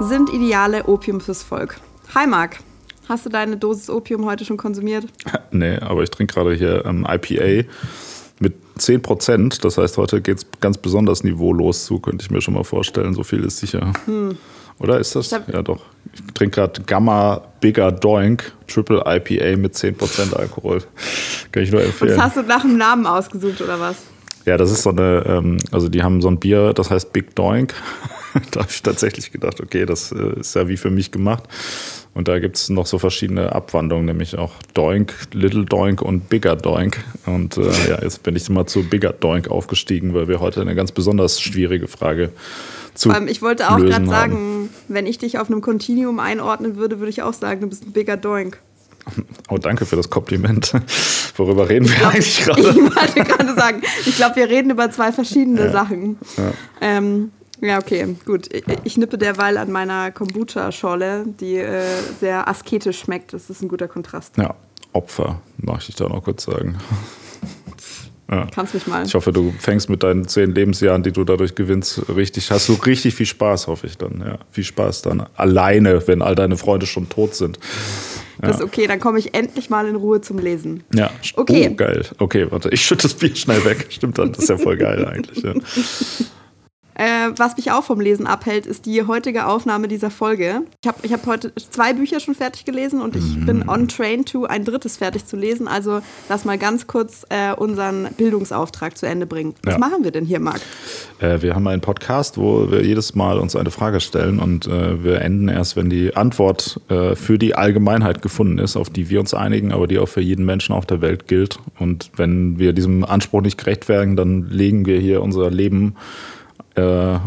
Sind Ideale Opium fürs Volk? Hi Marc, hast du deine Dosis Opium heute schon konsumiert? nee, aber ich trinke gerade hier ähm, IPA mit 10 Prozent. Das heißt, heute geht es ganz besonders niveaulos zu, könnte ich mir schon mal vorstellen. So viel ist sicher. Hm. Oder ist das? Ja, doch. Ich trinke gerade Gamma Bigger Doink Triple IPA mit 10% Alkohol. Kann ich nur empfehlen. Und das hast du nach dem Namen ausgesucht, oder was? Ja, das ist so eine, ähm, also die haben so ein Bier, das heißt Big Doink. da habe ich tatsächlich gedacht, okay, das äh, ist ja wie für mich gemacht. Und da gibt es noch so verschiedene Abwandlungen, nämlich auch Doink, Little Doink und Bigger Doink. Und äh, ja, jetzt bin ich mal zu Bigger Doink aufgestiegen, weil wir heute eine ganz besonders schwierige Frage zu Vor allem, ich wollte auch gerade sagen, wenn ich dich auf einem Kontinuum einordnen würde, würde ich auch sagen, du bist ein Bigger Doink. Oh, danke für das Kompliment. Worüber reden wir eigentlich gerade? Ich wollte gerade sagen, ich glaube, wir reden über zwei verschiedene ja. Sachen. Ja. Ähm, ja, okay, gut. Ich, ich nippe derweil an meiner Kombucha-Schorle, die äh, sehr asketisch schmeckt. Das ist ein guter Kontrast. Ja, Opfer, möchte ich da noch kurz sagen. Ja. Kannst mich mal. Ich hoffe, du fängst mit deinen zehn Lebensjahren, die du dadurch gewinnst, richtig. Hast du richtig viel Spaß, hoffe ich dann. Ja, viel Spaß dann alleine, wenn all deine Freunde schon tot sind. Das ist okay, dann komme ich endlich mal in Ruhe zum Lesen. Ja, okay. Oh, geil. Okay, warte, ich schütte das Bier schnell weg. Stimmt dann, das ist ja voll geil eigentlich. Ja. Äh, was mich auch vom Lesen abhält, ist die heutige Aufnahme dieser Folge. Ich habe ich hab heute zwei Bücher schon fertig gelesen und ich mhm. bin on train to ein drittes fertig zu lesen. Also lass mal ganz kurz äh, unseren Bildungsauftrag zu Ende bringen. Was ja. machen wir denn hier, Marc? Äh, wir haben einen Podcast, wo wir jedes Mal uns eine Frage stellen und äh, wir enden erst, wenn die Antwort äh, für die Allgemeinheit gefunden ist, auf die wir uns einigen, aber die auch für jeden Menschen auf der Welt gilt. Und wenn wir diesem Anspruch nicht gerecht werden, dann legen wir hier unser Leben äh,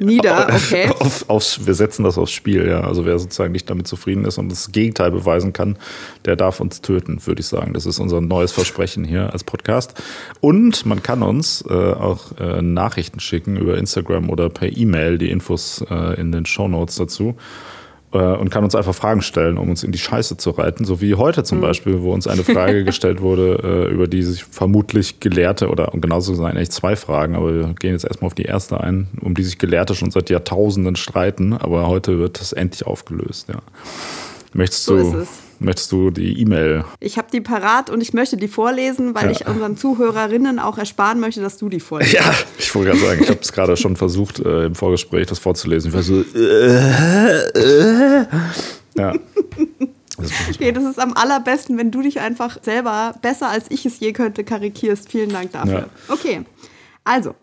nieder, okay. Auf, aufs, wir setzen das aufs Spiel, ja. Also wer sozusagen nicht damit zufrieden ist und das Gegenteil beweisen kann, der darf uns töten, würde ich sagen. Das ist unser neues Versprechen hier als Podcast. Und man kann uns äh, auch äh, Nachrichten schicken über Instagram oder per E-Mail, die Infos äh, in den Show Notes dazu. Äh, und kann uns einfach Fragen stellen, um uns in die Scheiße zu reiten. So wie heute zum mhm. Beispiel, wo uns eine Frage gestellt wurde, äh, über die sich vermutlich Gelehrte, oder um genauso sein, eigentlich zwei Fragen, aber wir gehen jetzt erstmal auf die erste ein, um die sich Gelehrte schon seit Jahrtausenden streiten, aber heute wird das endlich aufgelöst. Ja. Möchtest so du Möchtest du die E-Mail? Ich habe die parat und ich möchte die vorlesen, weil ja. ich unseren Zuhörerinnen auch ersparen möchte, dass du die vorliest. Ja, ich wollte gerade sagen, ich habe es gerade schon versucht, äh, im Vorgespräch das vorzulesen. Ich war so. Äh, äh. Ja. Das okay, das ist am allerbesten, wenn du dich einfach selber besser als ich es je könnte karikierst. Vielen Dank dafür. Ja. Okay, also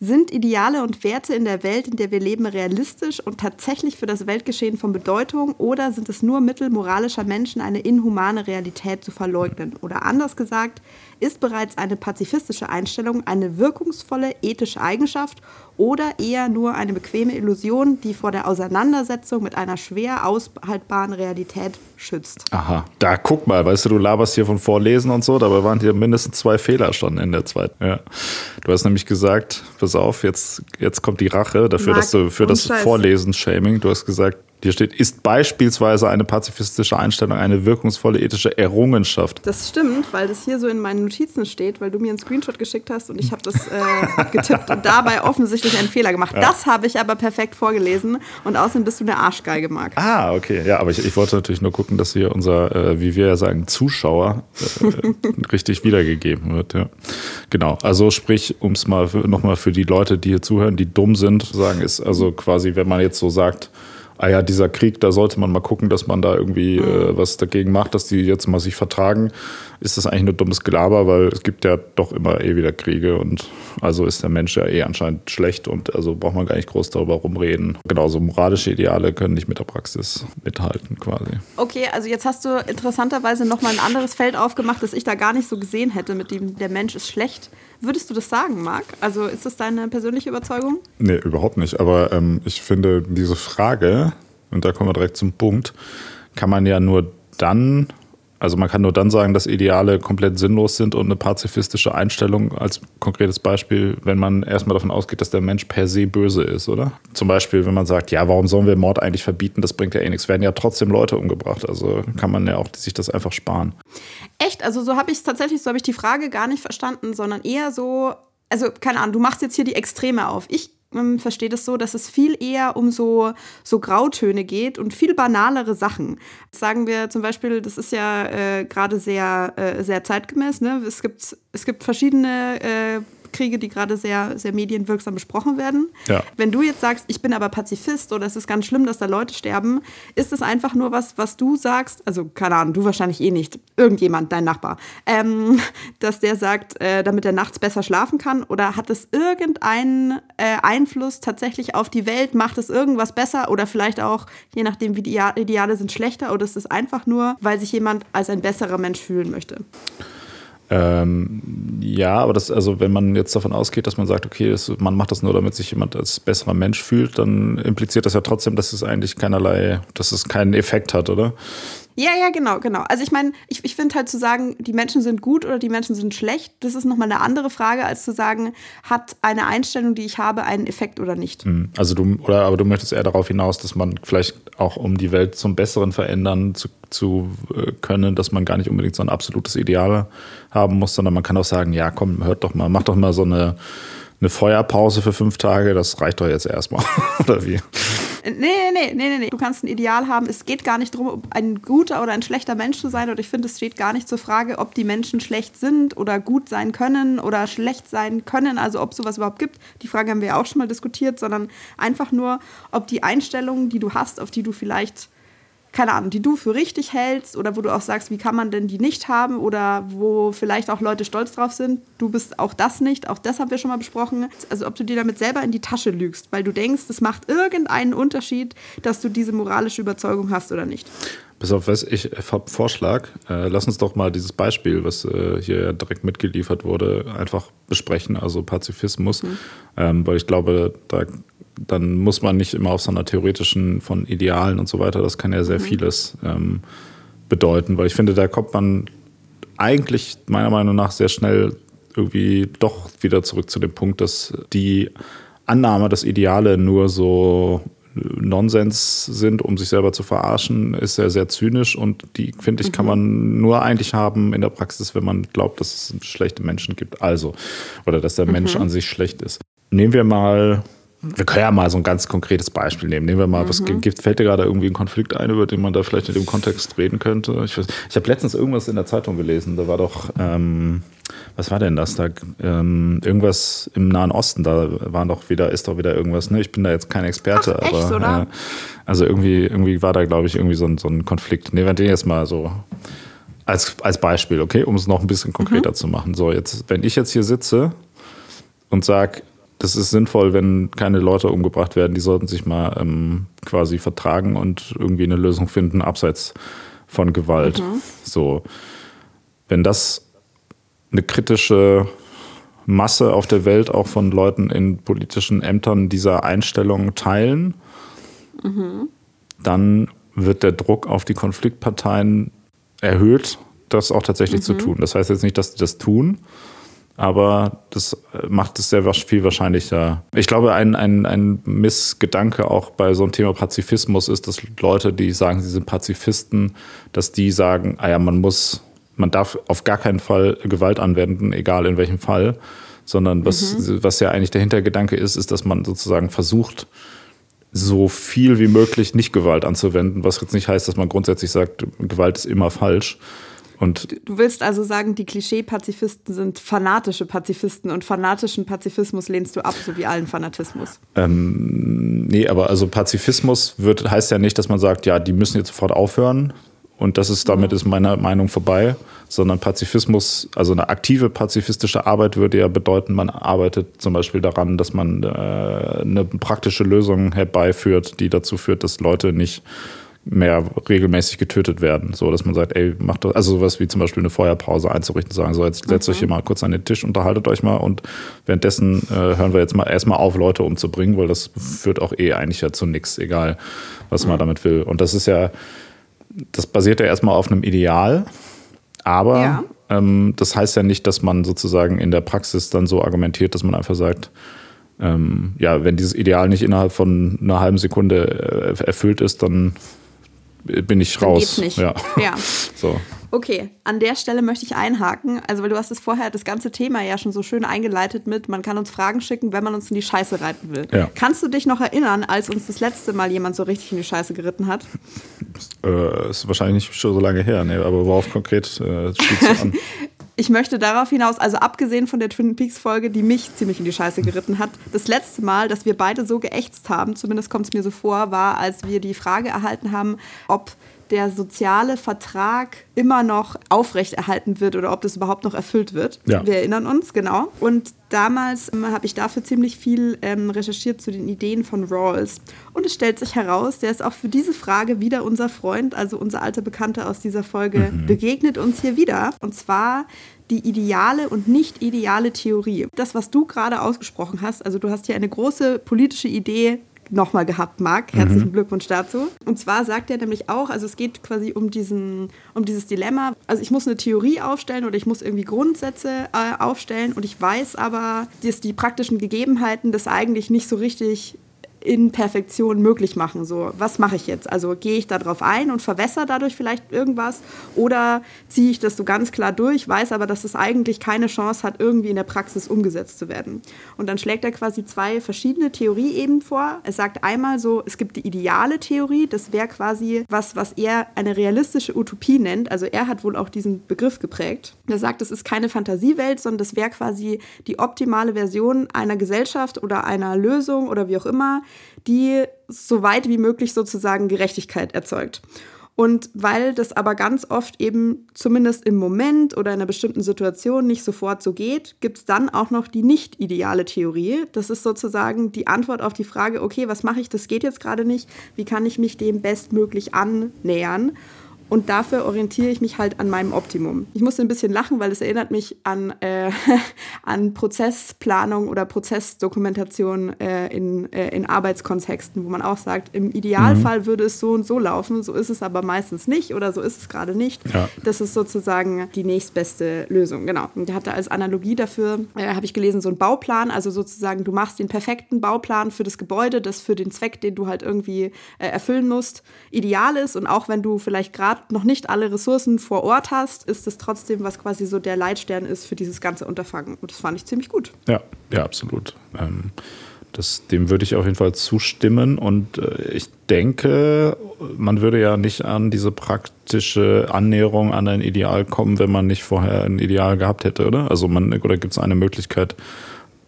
sind Ideale und Werte in der Welt, in der wir leben, realistisch und tatsächlich für das Weltgeschehen von Bedeutung oder sind es nur Mittel moralischer Menschen, eine inhumane Realität zu verleugnen? Oder anders gesagt, ist bereits eine pazifistische Einstellung eine wirkungsvolle ethische Eigenschaft oder eher nur eine bequeme Illusion, die vor der Auseinandersetzung mit einer schwer aushaltbaren Realität schützt. Aha, da guck mal, weißt du, du laberst hier von Vorlesen und so, dabei waren hier mindestens zwei Fehler schon in der zweiten. Ja. Du hast nämlich gesagt, pass auf, jetzt, jetzt kommt die Rache dafür, Marc, dass du für das Vorlesen-Shaming, du hast gesagt, hier steht, ist beispielsweise eine pazifistische Einstellung eine wirkungsvolle ethische Errungenschaft. Das stimmt, weil das hier so in meinen Notizen steht, weil du mir einen Screenshot geschickt hast und ich habe das äh, getippt und dabei offensichtlich einen Fehler gemacht. Ja. Das habe ich aber perfekt vorgelesen und außerdem bist du eine Arschgeige, Marc. Ah, okay. Ja, aber ich, ich wollte natürlich nur gucken, dass hier unser, äh, wie wir ja sagen, Zuschauer äh, richtig wiedergegeben wird. Ja. Genau. Also sprich, um es mal nochmal für die Leute, die hier zuhören, die dumm sind, sagen, ist also quasi, wenn man jetzt so sagt, ah ja, dieser Krieg, da sollte man mal gucken, dass man da irgendwie mhm. äh, was dagegen macht, dass die jetzt mal sich vertragen, ist das eigentlich nur dummes Gelaber, weil es gibt ja doch immer eh wieder Kriege und also ist der Mensch ja eh anscheinend schlecht und also braucht man gar nicht groß darüber rumreden. Genauso moralische Ideale können nicht mit der Praxis mithalten quasi. Okay, also jetzt hast du interessanterweise nochmal ein anderes Feld aufgemacht, das ich da gar nicht so gesehen hätte, mit dem der Mensch ist schlecht. Würdest du das sagen, Marc? Also ist das deine persönliche Überzeugung? Nee, überhaupt nicht. Aber ähm, ich finde diese Frage, und da kommen wir direkt zum Punkt, kann man ja nur dann also man kann nur dann sagen, dass Ideale komplett sinnlos sind und eine pazifistische Einstellung als konkretes Beispiel, wenn man erstmal davon ausgeht, dass der Mensch per se böse ist, oder? Zum Beispiel, wenn man sagt, ja, warum sollen wir Mord eigentlich verbieten? Das bringt ja eh nichts. Werden ja trotzdem Leute umgebracht. Also kann man ja auch sich das einfach sparen. Echt? Also so habe ich es tatsächlich, so habe ich die Frage gar nicht verstanden, sondern eher so, also keine Ahnung, du machst jetzt hier die Extreme auf. Ich ähm, verstehe das so, dass es viel eher um so, so Grautöne geht und viel banalere Sachen. Sagen wir zum Beispiel, das ist ja äh, gerade sehr, äh, sehr zeitgemäß. Ne? Es, gibt, es gibt verschiedene äh, Kriege, die gerade sehr, sehr medienwirksam besprochen werden. Ja. Wenn du jetzt sagst, ich bin aber Pazifist oder es ist ganz schlimm, dass da Leute sterben, ist es einfach nur was, was du sagst, also keine Ahnung, du wahrscheinlich eh nicht, irgendjemand, dein Nachbar, ähm, dass der sagt, äh, damit er nachts besser schlafen kann oder hat es irgendeinen äh, Einfluss tatsächlich auf die Welt, macht es irgendwas besser oder vielleicht auch, je nachdem wie die Ideale sind, schlechter oder ist es einfach nur, weil sich jemand als ein besserer Mensch fühlen möchte? Ähm, ja, aber das, also wenn man jetzt davon ausgeht, dass man sagt, okay, das, man macht das nur, damit sich jemand als besserer Mensch fühlt, dann impliziert das ja trotzdem, dass es eigentlich keinerlei, dass es keinen Effekt hat, oder? Ja, ja, genau, genau. Also ich meine, ich, ich finde halt zu sagen, die Menschen sind gut oder die Menschen sind schlecht, das ist nochmal eine andere Frage, als zu sagen, hat eine Einstellung, die ich habe, einen Effekt oder nicht. Hm, also du, oder aber du möchtest eher darauf hinaus, dass man vielleicht auch um die Welt zum Besseren verändern zu, zu äh, können, dass man gar nicht unbedingt so ein absolutes Ideal haben muss, sondern man kann auch sagen, ja, komm, hört doch mal, mach doch mal so eine, eine Feuerpause für fünf Tage, das reicht doch jetzt erstmal. oder wie? Nee, nee, nee, nee, nee. Du kannst ein Ideal haben. Es geht gar nicht darum, ein guter oder ein schlechter Mensch zu sein. Und ich finde, es steht gar nicht zur Frage, ob die Menschen schlecht sind oder gut sein können oder schlecht sein können. Also ob sowas überhaupt gibt. Die Frage haben wir ja auch schon mal diskutiert, sondern einfach nur, ob die Einstellungen, die du hast, auf die du vielleicht keine Ahnung, die du für richtig hältst oder wo du auch sagst, wie kann man denn die nicht haben oder wo vielleicht auch Leute stolz drauf sind. Du bist auch das nicht, auch das haben wir schon mal besprochen. Also ob du dir damit selber in die Tasche lügst, weil du denkst, es macht irgendeinen Unterschied, dass du diese moralische Überzeugung hast oder nicht. Bis auf was, ich habe Vorschlag. Äh, lass uns doch mal dieses Beispiel, was äh, hier direkt mitgeliefert wurde, einfach besprechen, also Pazifismus. Mhm. Ähm, weil ich glaube, da dann muss man nicht immer auf so einer theoretischen von Idealen und so weiter, das kann ja sehr mhm. vieles ähm, bedeuten, weil ich finde, da kommt man eigentlich meiner Meinung nach sehr schnell irgendwie doch wieder zurück zu dem Punkt, dass die Annahme, dass Ideale nur so Nonsens sind, um sich selber zu verarschen, ist ja sehr zynisch und die, finde ich, kann mhm. man nur eigentlich haben in der Praxis, wenn man glaubt, dass es schlechte Menschen gibt. Also, oder dass der Mensch mhm. an sich schlecht ist. Nehmen wir mal wir können ja mal so ein ganz konkretes Beispiel nehmen. Nehmen wir mal, mhm. was gibt, fällt dir gerade irgendwie ein Konflikt ein, über den man da vielleicht in dem Kontext reden könnte? Ich, ich habe letztens irgendwas in der Zeitung gelesen, da war doch, ähm, was war denn das? Da, ähm, irgendwas im Nahen Osten, da war doch wieder, ist doch wieder irgendwas, ne? Ich bin da jetzt kein Experte, Ach, echt, aber äh, also irgendwie, irgendwie war da, glaube ich, irgendwie so ein, so ein Konflikt. Nehmen wir den jetzt mal so als, als Beispiel, okay, um es noch ein bisschen konkreter mhm. zu machen. So, jetzt, wenn ich jetzt hier sitze und sage, das ist sinnvoll, wenn keine Leute umgebracht werden. Die sollten sich mal ähm, quasi vertragen und irgendwie eine Lösung finden, abseits von Gewalt. Mhm. So, wenn das eine kritische Masse auf der Welt auch von Leuten in politischen Ämtern dieser Einstellung teilen, mhm. dann wird der Druck auf die Konfliktparteien erhöht, das auch tatsächlich mhm. zu tun. Das heißt jetzt nicht, dass sie das tun, aber das äh, macht es sehr viel wahrscheinlicher. Ich glaube, ein, ein, ein Missgedanke auch bei so einem Thema Pazifismus ist, dass Leute, die sagen, sie sind Pazifisten, dass die sagen, ah ja, man muss, man darf auf gar keinen Fall Gewalt anwenden, egal in welchem Fall, sondern was, mhm. was ja eigentlich der Hintergedanke ist, ist, dass man sozusagen versucht, so viel wie möglich nicht Gewalt anzuwenden, was jetzt nicht heißt, dass man grundsätzlich sagt, Gewalt ist immer falsch, und du willst also sagen, die Klischee-Pazifisten sind fanatische Pazifisten und fanatischen Pazifismus lehnst du ab, so wie allen Fanatismus. Ähm, nee, aber also Pazifismus wird, heißt ja nicht, dass man sagt, ja, die müssen jetzt sofort aufhören und das ist damit ist meine Meinung vorbei, sondern Pazifismus, also eine aktive pazifistische Arbeit würde ja bedeuten, man arbeitet zum Beispiel daran, dass man äh, eine praktische Lösung herbeiführt, die dazu führt, dass Leute nicht mehr regelmäßig getötet werden. So, dass man sagt, ey, macht doch, also sowas wie zum Beispiel eine Feuerpause einzurichten, sagen, so, jetzt setzt okay. euch hier mal kurz an den Tisch, unterhaltet euch mal und währenddessen äh, hören wir jetzt mal erstmal auf, Leute umzubringen, weil das führt auch eh eigentlich ja zu nichts, egal was mhm. man damit will. Und das ist ja, das basiert ja erstmal auf einem Ideal, aber ja. ähm, das heißt ja nicht, dass man sozusagen in der Praxis dann so argumentiert, dass man einfach sagt, ähm, ja, wenn dieses Ideal nicht innerhalb von einer halben Sekunde äh, erfüllt ist, dann bin ich raus. Ja. ja. So. Okay, an der Stelle möchte ich einhaken. Also, weil du hast es vorher das ganze Thema ja schon so schön eingeleitet mit, man kann uns Fragen schicken, wenn man uns in die Scheiße reiten will. Ja. Kannst du dich noch erinnern, als uns das letzte Mal jemand so richtig in die Scheiße geritten hat? Äh, ist wahrscheinlich nicht schon so lange her, ne? aber worauf konkret äh, spielst an? ich möchte darauf hinaus, also abgesehen von der Twin Peaks Folge, die mich ziemlich in die Scheiße geritten hat, das letzte Mal, dass wir beide so geächtzt haben, zumindest kommt es mir so vor, war, als wir die Frage erhalten haben, ob der soziale Vertrag immer noch aufrechterhalten wird oder ob das überhaupt noch erfüllt wird. Ja. Wir erinnern uns, genau. Und damals ähm, habe ich dafür ziemlich viel ähm, recherchiert zu den Ideen von Rawls. Und es stellt sich heraus, der ist auch für diese Frage wieder unser Freund, also unser alter Bekannter aus dieser Folge, mhm. begegnet uns hier wieder. Und zwar die ideale und nicht ideale Theorie. Das, was du gerade ausgesprochen hast, also du hast hier eine große politische Idee nochmal gehabt, Marc. Herzlichen mhm. Glückwunsch dazu. Und zwar sagt er nämlich auch, also es geht quasi um, diesen, um dieses Dilemma. Also ich muss eine Theorie aufstellen oder ich muss irgendwie Grundsätze äh, aufstellen und ich weiß aber, dass die praktischen Gegebenheiten das eigentlich nicht so richtig in Perfektion möglich machen. So, was mache ich jetzt? Also gehe ich darauf ein und verwässer dadurch vielleicht irgendwas oder ziehe ich das so ganz klar durch, weiß aber, dass es eigentlich keine Chance hat, irgendwie in der Praxis umgesetzt zu werden. Und dann schlägt er quasi zwei verschiedene Theorieebenen vor. Er sagt einmal so, es gibt die ideale Theorie, das wäre quasi was, was er eine realistische Utopie nennt. Also er hat wohl auch diesen Begriff geprägt. Er sagt, es ist keine Fantasiewelt, sondern das wäre quasi die optimale Version einer Gesellschaft oder einer Lösung oder wie auch immer, die so weit wie möglich sozusagen Gerechtigkeit erzeugt. Und weil das aber ganz oft eben zumindest im Moment oder in einer bestimmten Situation nicht sofort so geht, gibt es dann auch noch die nicht ideale Theorie. Das ist sozusagen die Antwort auf die Frage, okay, was mache ich, das geht jetzt gerade nicht, wie kann ich mich dem bestmöglich annähern? Und dafür orientiere ich mich halt an meinem Optimum. Ich musste ein bisschen lachen, weil es erinnert mich an, äh, an Prozessplanung oder Prozessdokumentation äh, in, äh, in Arbeitskontexten, wo man auch sagt, im Idealfall mhm. würde es so und so laufen, so ist es aber meistens nicht oder so ist es gerade nicht. Ja. Das ist sozusagen die nächstbeste Lösung. Genau. Und der hatte als Analogie dafür, äh, habe ich gelesen, so einen Bauplan, also sozusagen, du machst den perfekten Bauplan für das Gebäude, das für den Zweck, den du halt irgendwie äh, erfüllen musst, ideal ist. Und auch wenn du vielleicht gerade gerade noch nicht alle Ressourcen vor Ort hast, ist es trotzdem, was quasi so der Leitstern ist für dieses ganze Unterfangen. Und das fand ich ziemlich gut. Ja, ja, absolut. Ähm, das, dem würde ich auf jeden Fall zustimmen. Und äh, ich denke, man würde ja nicht an diese praktische Annäherung an ein Ideal kommen, wenn man nicht vorher ein Ideal gehabt hätte, oder? Also man, oder gibt es eine Möglichkeit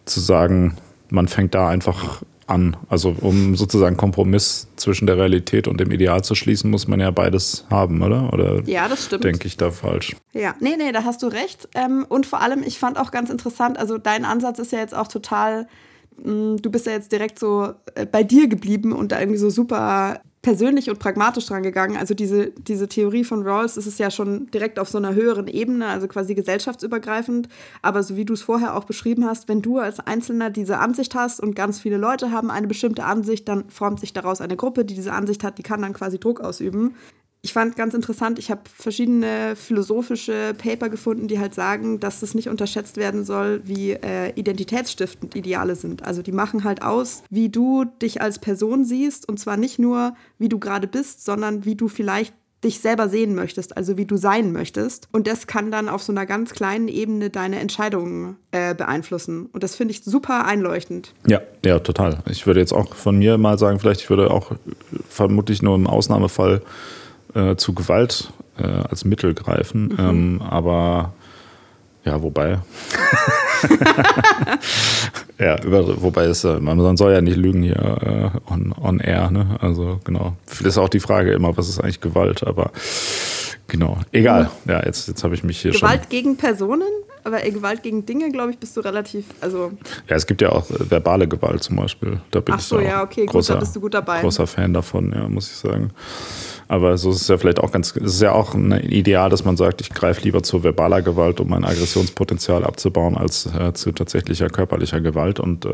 zu sagen, man fängt da einfach an. Also um sozusagen Kompromiss zwischen der Realität und dem Ideal zu schließen, muss man ja beides haben, oder? Oder ja, das stimmt. Denke ich da falsch? Ja, nee, nee, da hast du recht. Ähm, und vor allem, ich fand auch ganz interessant, also dein Ansatz ist ja jetzt auch total mm, du bist ja jetzt direkt so äh, bei dir geblieben und da irgendwie so super persönlich und pragmatisch dran gegangen. Also diese, diese Theorie von Rawls ist es ja schon direkt auf so einer höheren Ebene, also quasi gesellschaftsübergreifend. Aber so wie du es vorher auch beschrieben hast, wenn du als Einzelner diese Ansicht hast und ganz viele Leute haben eine bestimmte Ansicht, dann formt sich daraus eine Gruppe, die diese Ansicht hat, die kann dann quasi Druck ausüben ich fand ganz interessant, ich habe verschiedene philosophische Paper gefunden, die halt sagen, dass das nicht unterschätzt werden soll, wie äh, identitätsstiftend Ideale sind. Also die machen halt aus, wie du dich als Person siehst und zwar nicht nur, wie du gerade bist, sondern wie du vielleicht dich selber sehen möchtest, also wie du sein möchtest. Und das kann dann auf so einer ganz kleinen Ebene deine Entscheidungen äh, beeinflussen. Und das finde ich super einleuchtend. Ja, ja, total. Ich würde jetzt auch von mir mal sagen, vielleicht ich würde auch vermutlich nur im Ausnahmefall äh, zu Gewalt äh, als Mittel greifen. Mhm. Ähm, aber ja, wobei. ja, über, wobei es, äh, man soll ja nicht lügen hier äh, on, on air, ne? Also genau. Das ist auch die Frage immer, was ist eigentlich Gewalt, aber genau. Egal. Ja, jetzt, jetzt habe ich mich hier Gewalt schon. Gewalt gegen Personen? Aber Gewalt gegen Dinge, glaube ich, bist du relativ, also. Ja, es gibt ja auch äh, verbale Gewalt zum Beispiel. Da bin Ach so, ich ja, okay, großer, gut, da bist du gut dabei. Großer Fan davon, ja, muss ich sagen. Aber so ist es ja vielleicht auch ganz, es ist ja auch ein Ideal, dass man sagt, ich greife lieber zu verbaler Gewalt, um mein Aggressionspotenzial abzubauen, als äh, zu tatsächlicher körperlicher Gewalt. Und äh,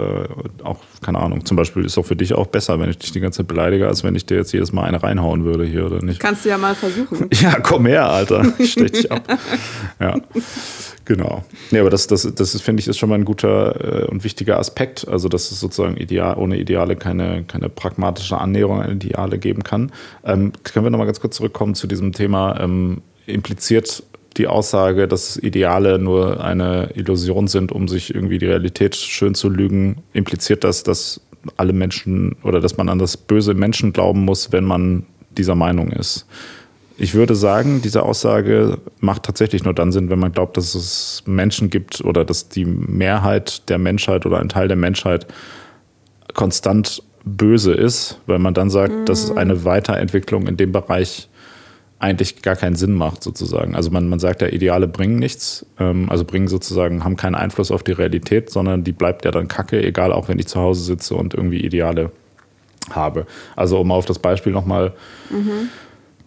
auch, keine Ahnung, zum Beispiel ist auch für dich auch besser, wenn ich dich die ganze Zeit beleidige, als wenn ich dir jetzt jedes Mal eine reinhauen würde hier, oder nicht? Kannst du ja mal versuchen. Ja, komm her, Alter. Ich stech dich ab. Ja. Genau. Nee, aber das, das, das finde ich, ist schon mal ein guter äh, und wichtiger Aspekt. Also, dass es sozusagen ideal, ohne Ideale keine, keine pragmatische Annäherung an Ideale geben kann. Ähm, können wir nochmal ganz kurz zurückkommen zu diesem Thema ähm, impliziert die Aussage, dass Ideale nur eine Illusion sind, um sich irgendwie die Realität schön zu lügen, impliziert das, dass alle Menschen oder dass man an das böse Menschen glauben muss, wenn man dieser Meinung ist. Ich würde sagen, diese Aussage macht tatsächlich nur dann Sinn, wenn man glaubt, dass es Menschen gibt oder dass die Mehrheit der Menschheit oder ein Teil der Menschheit konstant böse ist, weil man dann sagt, mhm. dass eine Weiterentwicklung in dem Bereich eigentlich gar keinen Sinn macht, sozusagen. Also man, man sagt ja, Ideale bringen nichts, ähm, also bringen sozusagen, haben keinen Einfluss auf die Realität, sondern die bleibt ja dann kacke, egal auch wenn ich zu Hause sitze und irgendwie Ideale habe. Also um auf das Beispiel nochmal mhm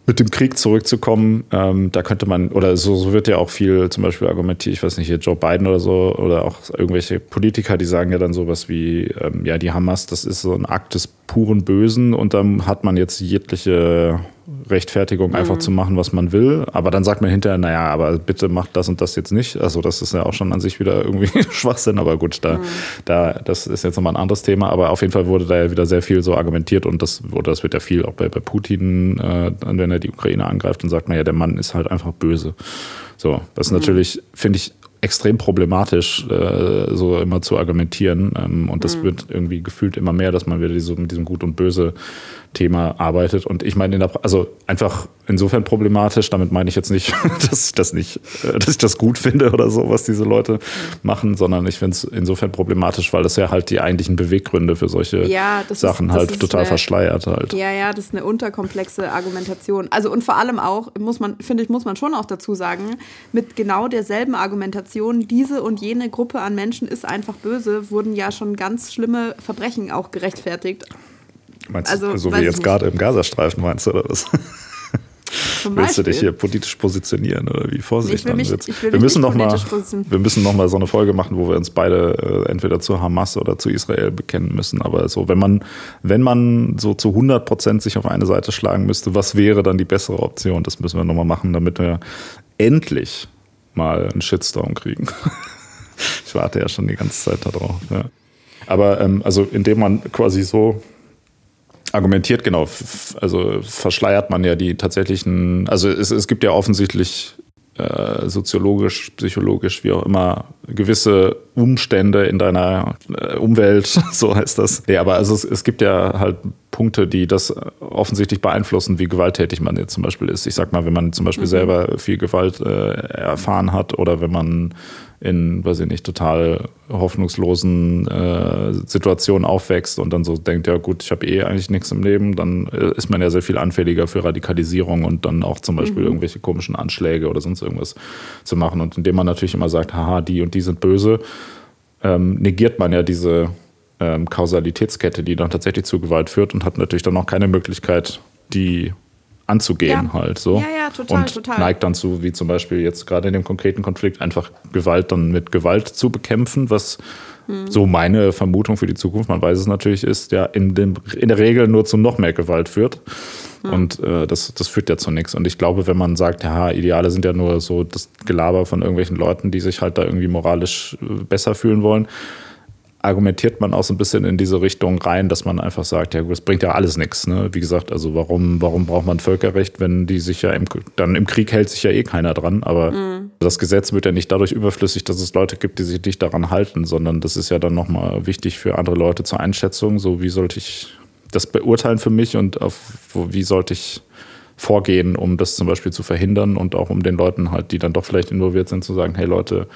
mit dem Krieg zurückzukommen, ähm, da könnte man, oder so, so, wird ja auch viel zum Beispiel argumentiert, ich weiß nicht, hier Joe Biden oder so, oder auch irgendwelche Politiker, die sagen ja dann sowas wie, ähm, ja, die Hamas, das ist so ein Akt des puren Bösen und dann hat man jetzt jegliche Rechtfertigung, mhm. einfach zu machen, was man will. Aber dann sagt man hinterher, naja, aber bitte macht das und das jetzt nicht. Also das ist ja auch schon an sich wieder irgendwie Schwachsinn, aber gut, da, mhm. da, das ist jetzt nochmal ein anderes Thema. Aber auf jeden Fall wurde da ja wieder sehr viel so argumentiert und das, oder das wird ja viel auch bei, bei Putin, äh, wenn er die Ukraine angreift, dann sagt man ja, der Mann ist halt einfach böse. So, das ist mhm. natürlich, finde ich, extrem problematisch, äh, so immer zu argumentieren. Ähm, und das mhm. wird irgendwie gefühlt immer mehr, dass man wieder so mit diesem Gut und Böse Thema arbeitet. Und ich meine, der, also einfach insofern problematisch, damit meine ich jetzt nicht, dass ich das nicht, äh, dass ich das gut finde oder so, was diese Leute machen, sondern ich finde es insofern problematisch, weil das ja halt die eigentlichen Beweggründe für solche ja, Sachen ist, halt total eine, verschleiert halt. Ja, ja, das ist eine unterkomplexe Argumentation. Also und vor allem auch, muss man, finde ich, muss man schon auch dazu sagen, mit genau derselben Argumentation, diese und jene Gruppe an Menschen ist einfach böse, wurden ja schon ganz schlimme Verbrechen auch gerechtfertigt. Meinst also, du, so wie jetzt gerade im Gazastreifen meinst du, oder was? Willst du dich hier politisch positionieren oder wie Vorsicht? Nee, mich, wir, müssen noch mal, wir müssen noch mal so eine Folge machen, wo wir uns beide äh, entweder zu Hamas oder zu Israel bekennen müssen. Aber so, wenn man, wenn man so zu 100 Prozent sich auf eine Seite schlagen müsste, was wäre dann die bessere Option? Das müssen wir noch mal machen, damit wir endlich mal einen Shitstorm kriegen. ich warte ja schon die ganze Zeit darauf. Ja. Aber ähm, also indem man quasi so argumentiert, genau. Also verschleiert man ja die tatsächlichen, also es, es gibt ja offensichtlich äh, soziologisch, psychologisch, wie auch immer, gewisse Umstände in deiner äh, Umwelt, so heißt das. Ja, aber also es, es gibt ja halt Punkte, die das offensichtlich beeinflussen, wie gewalttätig man jetzt zum Beispiel ist. Ich sag mal, wenn man zum Beispiel mhm. selber viel Gewalt äh, erfahren hat oder wenn man in, weiß ich nicht, total hoffnungslosen äh, Situationen aufwächst und dann so denkt, ja gut, ich habe eh eigentlich nichts im Leben, dann äh, ist man ja sehr viel anfälliger für Radikalisierung und dann auch zum Beispiel mhm. irgendwelche komischen Anschläge oder sonst irgendwas zu machen. Und indem man natürlich immer sagt, haha, die und die sind böse, ähm, negiert man ja diese ähm, Kausalitätskette, die dann tatsächlich zu Gewalt führt und hat natürlich dann auch keine Möglichkeit, die anzugehen ja. halt so. Ja, ja, total, und total. neigt dann zu, wie zum Beispiel jetzt gerade in dem konkreten Konflikt, einfach Gewalt dann mit Gewalt zu bekämpfen, was hm. so meine Vermutung für die Zukunft, man weiß es natürlich, ist, ja in, dem, in der Regel nur zu noch mehr Gewalt führt. Hm. Und äh, das, das führt ja zu nichts. Und ich glaube, wenn man sagt, ja, Ideale sind ja nur so das Gelaber von irgendwelchen Leuten, die sich halt da irgendwie moralisch äh, besser fühlen wollen, argumentiert man auch so ein bisschen in diese Richtung rein, dass man einfach sagt, ja, das bringt ja alles nichts. Ne? Wie gesagt, also warum, warum braucht man Völkerrecht, wenn die sich ja im, dann im Krieg hält sich ja eh keiner dran. Aber mhm. das Gesetz wird ja nicht dadurch überflüssig, dass es Leute gibt, die sich nicht daran halten, sondern das ist ja dann nochmal wichtig für andere Leute zur Einschätzung. So, wie sollte ich das beurteilen für mich und auf, wie sollte ich vorgehen, um das zum Beispiel zu verhindern und auch um den Leuten halt, die dann doch vielleicht involviert sind, zu sagen, hey Leute,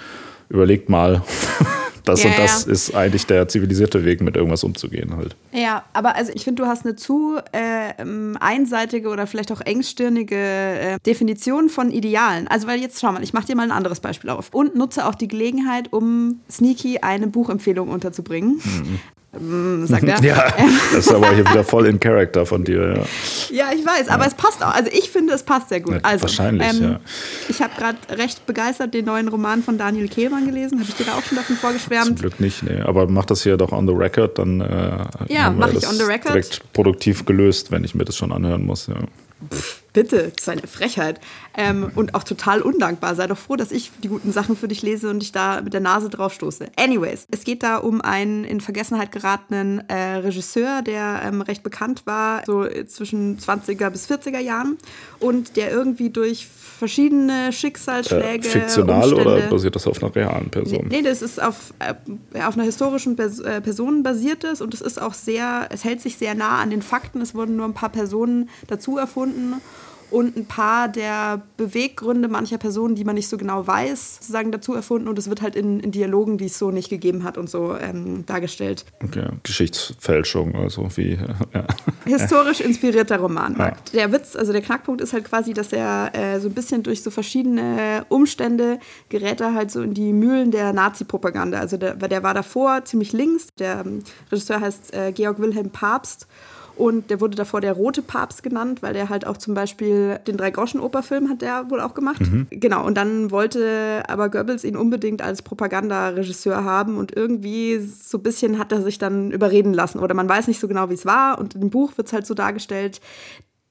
überlegt mal, das ja, und das ja. ist eigentlich der zivilisierte Weg, mit irgendwas umzugehen halt. Ja, aber also ich finde, du hast eine zu äh, einseitige oder vielleicht auch engstirnige äh, Definition von Idealen. Also weil jetzt schau mal, ich mache dir mal ein anderes Beispiel auf und nutze auch die Gelegenheit, um sneaky eine Buchempfehlung unterzubringen. Mhm. Mm, sagt er. Ja, das ist aber hier wieder voll in Character von dir. Ja, ja ich weiß, aber es passt auch. Also ich finde, es passt sehr gut. Also, wahrscheinlich, ähm, ja. Ich habe gerade recht begeistert den neuen Roman von Daniel Kehlmann gelesen. Habe ich dir da auch schon davon vorgeschwärmt? Zum Glück nicht, nee. Aber mach das hier doch on the record, dann äh, ja, mache ich on the record. direkt produktiv gelöst, wenn ich mir das schon anhören muss. Ja. Pff Bitte, das ist eine Frechheit. Ähm, und auch total undankbar. Sei doch froh, dass ich die guten Sachen für dich lese und ich da mit der Nase drauf stoße. Anyways, es geht da um einen in Vergessenheit geratenen äh, Regisseur, der ähm, recht bekannt war, so zwischen 20er bis 40er Jahren und der irgendwie durch verschiedene Schicksalsschläge. Äh, fiktional Umstände, oder basiert das auf einer realen Person? Nee, das ist auf, äh, auf einer historischen Pers äh, Person basiert es und es ist auch sehr, es hält sich sehr nah an den Fakten. Es wurden nur ein paar Personen dazu erfunden und ein paar der Beweggründe mancher Personen, die man nicht so genau weiß, sozusagen dazu erfunden und es wird halt in, in Dialogen, die es so nicht gegeben hat und so ähm, dargestellt. Okay, Geschichtsfälschung, also wie. Ja. Historisch inspirierter Roman. Ja. Der Witz, also der Knackpunkt ist halt quasi, dass er äh, so ein bisschen durch so verschiedene Umstände gerät er halt so in die Mühlen der Nazi-Propaganda. Also der, der war davor ziemlich links. Der ähm, Regisseur heißt äh, Georg Wilhelm Papst und der wurde davor der rote Papst genannt, weil der halt auch zum Beispiel den Drei-Groschen-Oper-Film hat der wohl auch gemacht. Mhm. Genau, und dann wollte aber Goebbels ihn unbedingt als Propagandaregisseur haben und irgendwie so ein bisschen hat er sich dann überreden lassen. Oder man weiß nicht so genau, wie es war. Und im Buch wird es halt so dargestellt,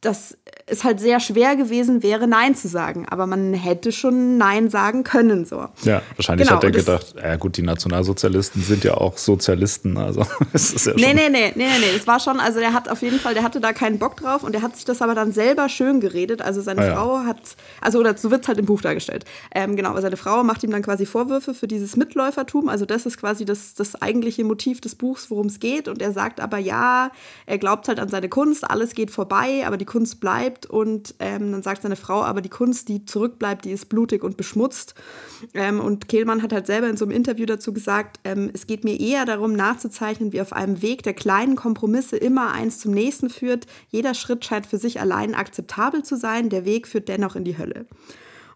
dass es halt sehr schwer gewesen wäre, Nein zu sagen. Aber man hätte schon Nein sagen können. So. Ja, wahrscheinlich genau, hat er gedacht, ja gut, die Nationalsozialisten sind ja auch Sozialisten. Also es ist ja nee, nee, nee, nee, nee, es war schon, also der hat auf jeden Fall, der hatte da keinen Bock drauf und der hat sich das aber dann selber schön geredet. Also seine ah, Frau ja. hat, also oder so wird es halt im Buch dargestellt. Ähm, genau, aber seine Frau macht ihm dann quasi Vorwürfe für dieses Mitläufertum. Also das ist quasi das, das eigentliche Motiv des Buchs, worum es geht. Und er sagt aber ja, er glaubt halt an seine Kunst, alles geht vorbei, aber die Kunst bleibt und ähm, dann sagt seine Frau, aber die Kunst, die zurückbleibt, die ist blutig und beschmutzt. Ähm, und Kehlmann hat halt selber in so einem Interview dazu gesagt, ähm, es geht mir eher darum nachzuzeichnen, wie auf einem Weg der kleinen Kompromisse immer eins zum nächsten führt. Jeder Schritt scheint für sich allein akzeptabel zu sein, der Weg führt dennoch in die Hölle.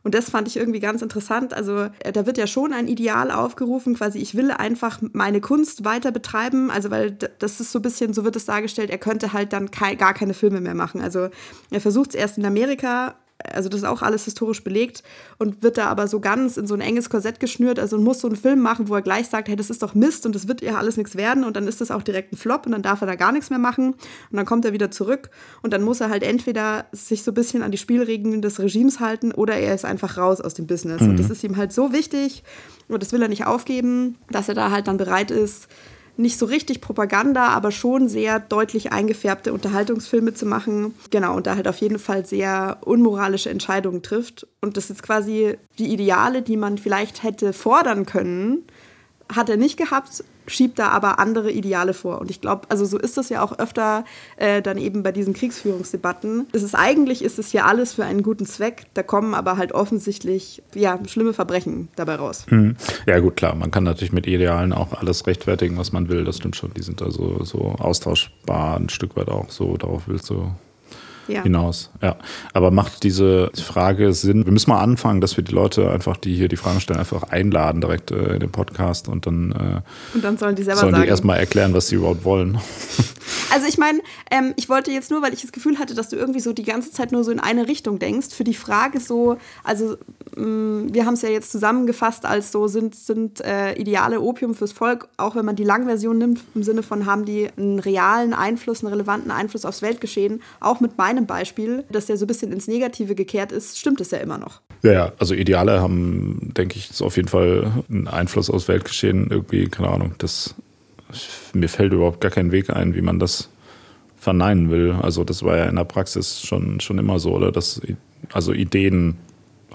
Und das fand ich irgendwie ganz interessant. Also äh, da wird ja schon ein Ideal aufgerufen, quasi ich will einfach meine Kunst weiter betreiben. Also weil das ist so ein bisschen, so wird es dargestellt, er könnte halt dann gar keine Filme mehr machen. Also er versucht es erst in Amerika also das ist auch alles historisch belegt und wird da aber so ganz in so ein enges Korsett geschnürt, also muss so einen Film machen, wo er gleich sagt, hey, das ist doch Mist und das wird ja alles nichts werden und dann ist das auch direkt ein Flop und dann darf er da gar nichts mehr machen und dann kommt er wieder zurück und dann muss er halt entweder sich so ein bisschen an die Spielregeln des Regimes halten oder er ist einfach raus aus dem Business mhm. und das ist ihm halt so wichtig und das will er nicht aufgeben, dass er da halt dann bereit ist, nicht so richtig Propaganda, aber schon sehr deutlich eingefärbte Unterhaltungsfilme zu machen. Genau, und da halt auf jeden Fall sehr unmoralische Entscheidungen trifft. Und das ist quasi die Ideale, die man vielleicht hätte fordern können, hat er nicht gehabt, schiebt da aber andere Ideale vor. Und ich glaube, also so ist das ja auch öfter äh, dann eben bei diesen Kriegsführungsdebatten. Es ist eigentlich ist es ja alles für einen guten Zweck. Da kommen aber halt offensichtlich ja schlimme Verbrechen dabei raus. Mhm. Ja gut, klar. Man kann natürlich mit Idealen auch alles rechtfertigen, was man will. Das stimmt schon. Die sind also so austauschbar ein Stück weit auch so. Darauf willst du ja. hinaus. Ja. Aber macht diese Frage Sinn? Wir müssen mal anfangen, dass wir die Leute einfach, die hier die Fragen stellen, einfach einladen direkt äh, in den Podcast und dann, äh, und dann sollen die selber sollen sagen. die erstmal erklären, was sie überhaupt wollen. Also ich meine, ähm, ich wollte jetzt nur, weil ich das Gefühl hatte, dass du irgendwie so die ganze Zeit nur so in eine Richtung denkst, für die Frage so, also mh, mm, wir haben es ja jetzt zusammengefasst als so, sind, sind äh, ideale Opium fürs Volk, auch wenn man die Langversion nimmt, im Sinne von haben die einen realen Einfluss, einen relevanten Einfluss aufs Weltgeschehen, auch mit meinem Beispiel, dass der so ein bisschen ins Negative gekehrt ist, stimmt es ja immer noch. Ja, ja, also Ideale haben, denke ich, auf jeden Fall einen Einfluss aufs Weltgeschehen irgendwie, keine Ahnung, das mir fällt überhaupt gar kein Weg ein, wie man das verneinen will. Also das war ja in der Praxis schon, schon immer so, oder? Dass also Ideen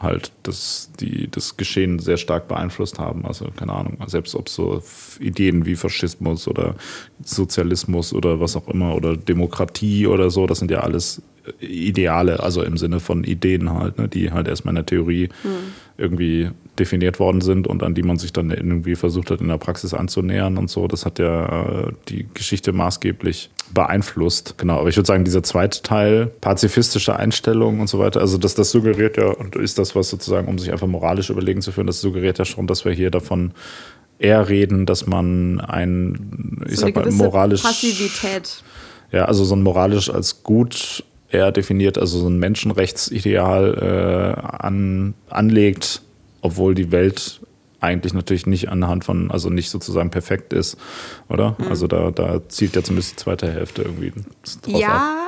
halt das, die das Geschehen sehr stark beeinflusst haben. Also keine Ahnung, selbst ob so Ideen wie Faschismus oder Sozialismus oder was auch immer oder Demokratie oder so, das sind ja alles Ideale, also im Sinne von Ideen halt, ne, die halt erstmal in der Theorie mhm. irgendwie definiert worden sind und an die man sich dann irgendwie versucht hat, in der Praxis anzunähern und so. Das hat ja äh, die Geschichte maßgeblich beeinflusst. Genau, aber ich würde sagen, dieser zweite Teil, pazifistische Einstellung und so weiter, also das, das suggeriert ja, und ist das, was sozusagen, um sich einfach moralisch überlegen zu führen, das suggeriert ja schon, dass wir hier davon eher reden, dass man ein, ich so sag mal, moralisch. Passivität. Ja, also so ein moralisch als gut er definiert, also so ein Menschenrechtsideal äh, an, anlegt, obwohl die Welt eigentlich natürlich nicht anhand von, also nicht sozusagen perfekt ist, oder? Mhm. Also da, da zielt ja zumindest die zweite Hälfte irgendwie drauf Ja, ab.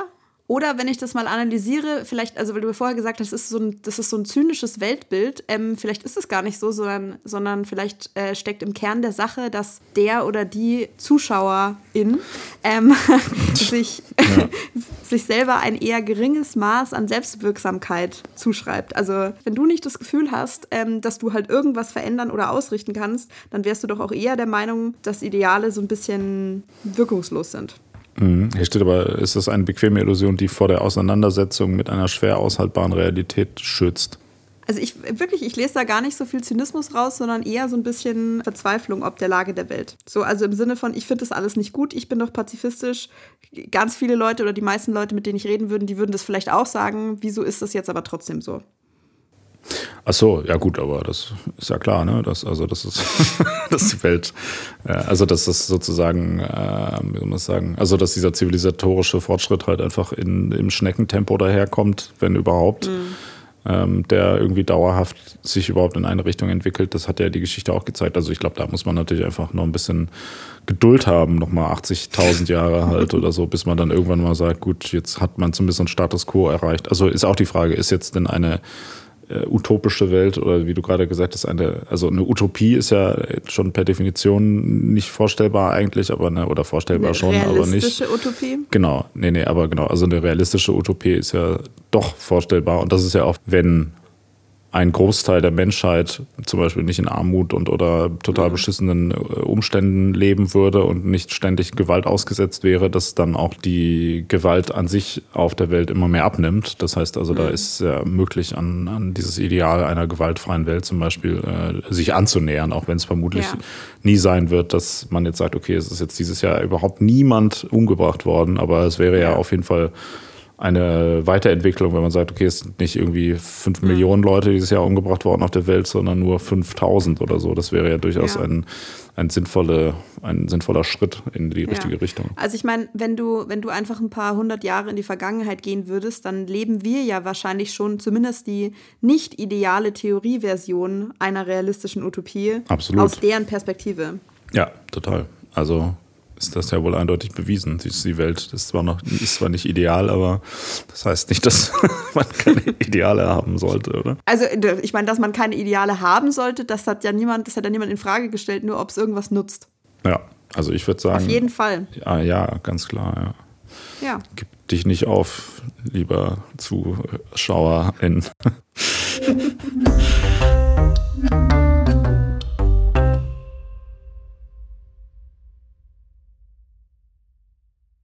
Oder wenn ich das mal analysiere, vielleicht, also weil du vorher gesagt hast, das ist so ein, das ist so ein zynisches Weltbild, ähm, vielleicht ist es gar nicht so, sondern, sondern vielleicht äh, steckt im Kern der Sache, dass der oder die Zuschauerin ähm, sich, ja. sich selber ein eher geringes Maß an Selbstwirksamkeit zuschreibt. Also wenn du nicht das Gefühl hast, ähm, dass du halt irgendwas verändern oder ausrichten kannst, dann wärst du doch auch eher der Meinung, dass Ideale so ein bisschen wirkungslos sind. Mhm. Hier steht aber, ist das eine bequeme Illusion, die vor der Auseinandersetzung mit einer schwer aushaltbaren Realität schützt? Also ich wirklich, ich lese da gar nicht so viel Zynismus raus, sondern eher so ein bisschen Verzweiflung ob der Lage der Welt. So, also im Sinne von, ich finde das alles nicht gut, ich bin doch pazifistisch. Ganz viele Leute oder die meisten Leute, mit denen ich reden würde, die würden das vielleicht auch sagen. Wieso ist das jetzt aber trotzdem so? Ach so, ja gut, aber das ist ja klar, ne? Dass, also das ist, dass die Welt, äh, also dass das sozusagen, äh, wie soll man sagen, also dass dieser zivilisatorische Fortschritt halt einfach in, im Schneckentempo daherkommt, wenn überhaupt. Mhm. Ähm, der irgendwie dauerhaft sich überhaupt in eine Richtung entwickelt. Das hat ja die Geschichte auch gezeigt. Also ich glaube, da muss man natürlich einfach noch ein bisschen Geduld haben, nochmal 80.000 Jahre halt oder so, bis man dann irgendwann mal sagt, gut, jetzt hat man zumindest einen Status quo erreicht. Also ist auch die Frage, ist jetzt denn eine äh, utopische Welt oder wie du gerade gesagt hast, eine, also eine Utopie ist ja schon per Definition nicht vorstellbar eigentlich, aber eine, oder vorstellbar eine schon, aber nicht. Realistische Utopie? Genau, nee, nee, aber genau, also eine realistische Utopie ist ja doch vorstellbar und das ist ja auch, wenn ein Großteil der Menschheit zum Beispiel nicht in Armut und oder total mhm. beschissenen äh, Umständen leben würde und nicht ständig Gewalt ausgesetzt wäre, dass dann auch die Gewalt an sich auf der Welt immer mehr abnimmt. Das heißt also, da mhm. ist ja möglich an, an dieses Ideal einer gewaltfreien Welt zum Beispiel äh, sich anzunähern, auch wenn es vermutlich ja. nie sein wird, dass man jetzt sagt, okay, es ist jetzt dieses Jahr überhaupt niemand umgebracht worden, aber es wäre ja, ja auf jeden Fall eine Weiterentwicklung, wenn man sagt, okay, es sind nicht irgendwie fünf mhm. Millionen Leute dieses Jahr umgebracht worden auf der Welt, sondern nur 5000 oder so. Das wäre ja durchaus ja. Ein, ein, sinnvolle, ein sinnvoller Schritt in die richtige ja. Richtung. Also ich meine, wenn du, wenn du einfach ein paar hundert Jahre in die Vergangenheit gehen würdest, dann leben wir ja wahrscheinlich schon zumindest die nicht ideale Theorieversion einer realistischen Utopie Absolut. aus deren Perspektive. Ja, total. Also ist das ja wohl eindeutig bewiesen. Die Welt ist zwar noch ist zwar nicht ideal, aber das heißt nicht, dass man keine Ideale haben sollte, oder? Also ich meine, dass man keine Ideale haben sollte, das hat ja niemand, das hat ja niemand in Frage gestellt, nur ob es irgendwas nutzt. Ja, also ich würde sagen. Auf jeden Fall. Ja, ja, ganz klar, ja. Ja. Gib dich nicht auf, lieber Zuschauerin.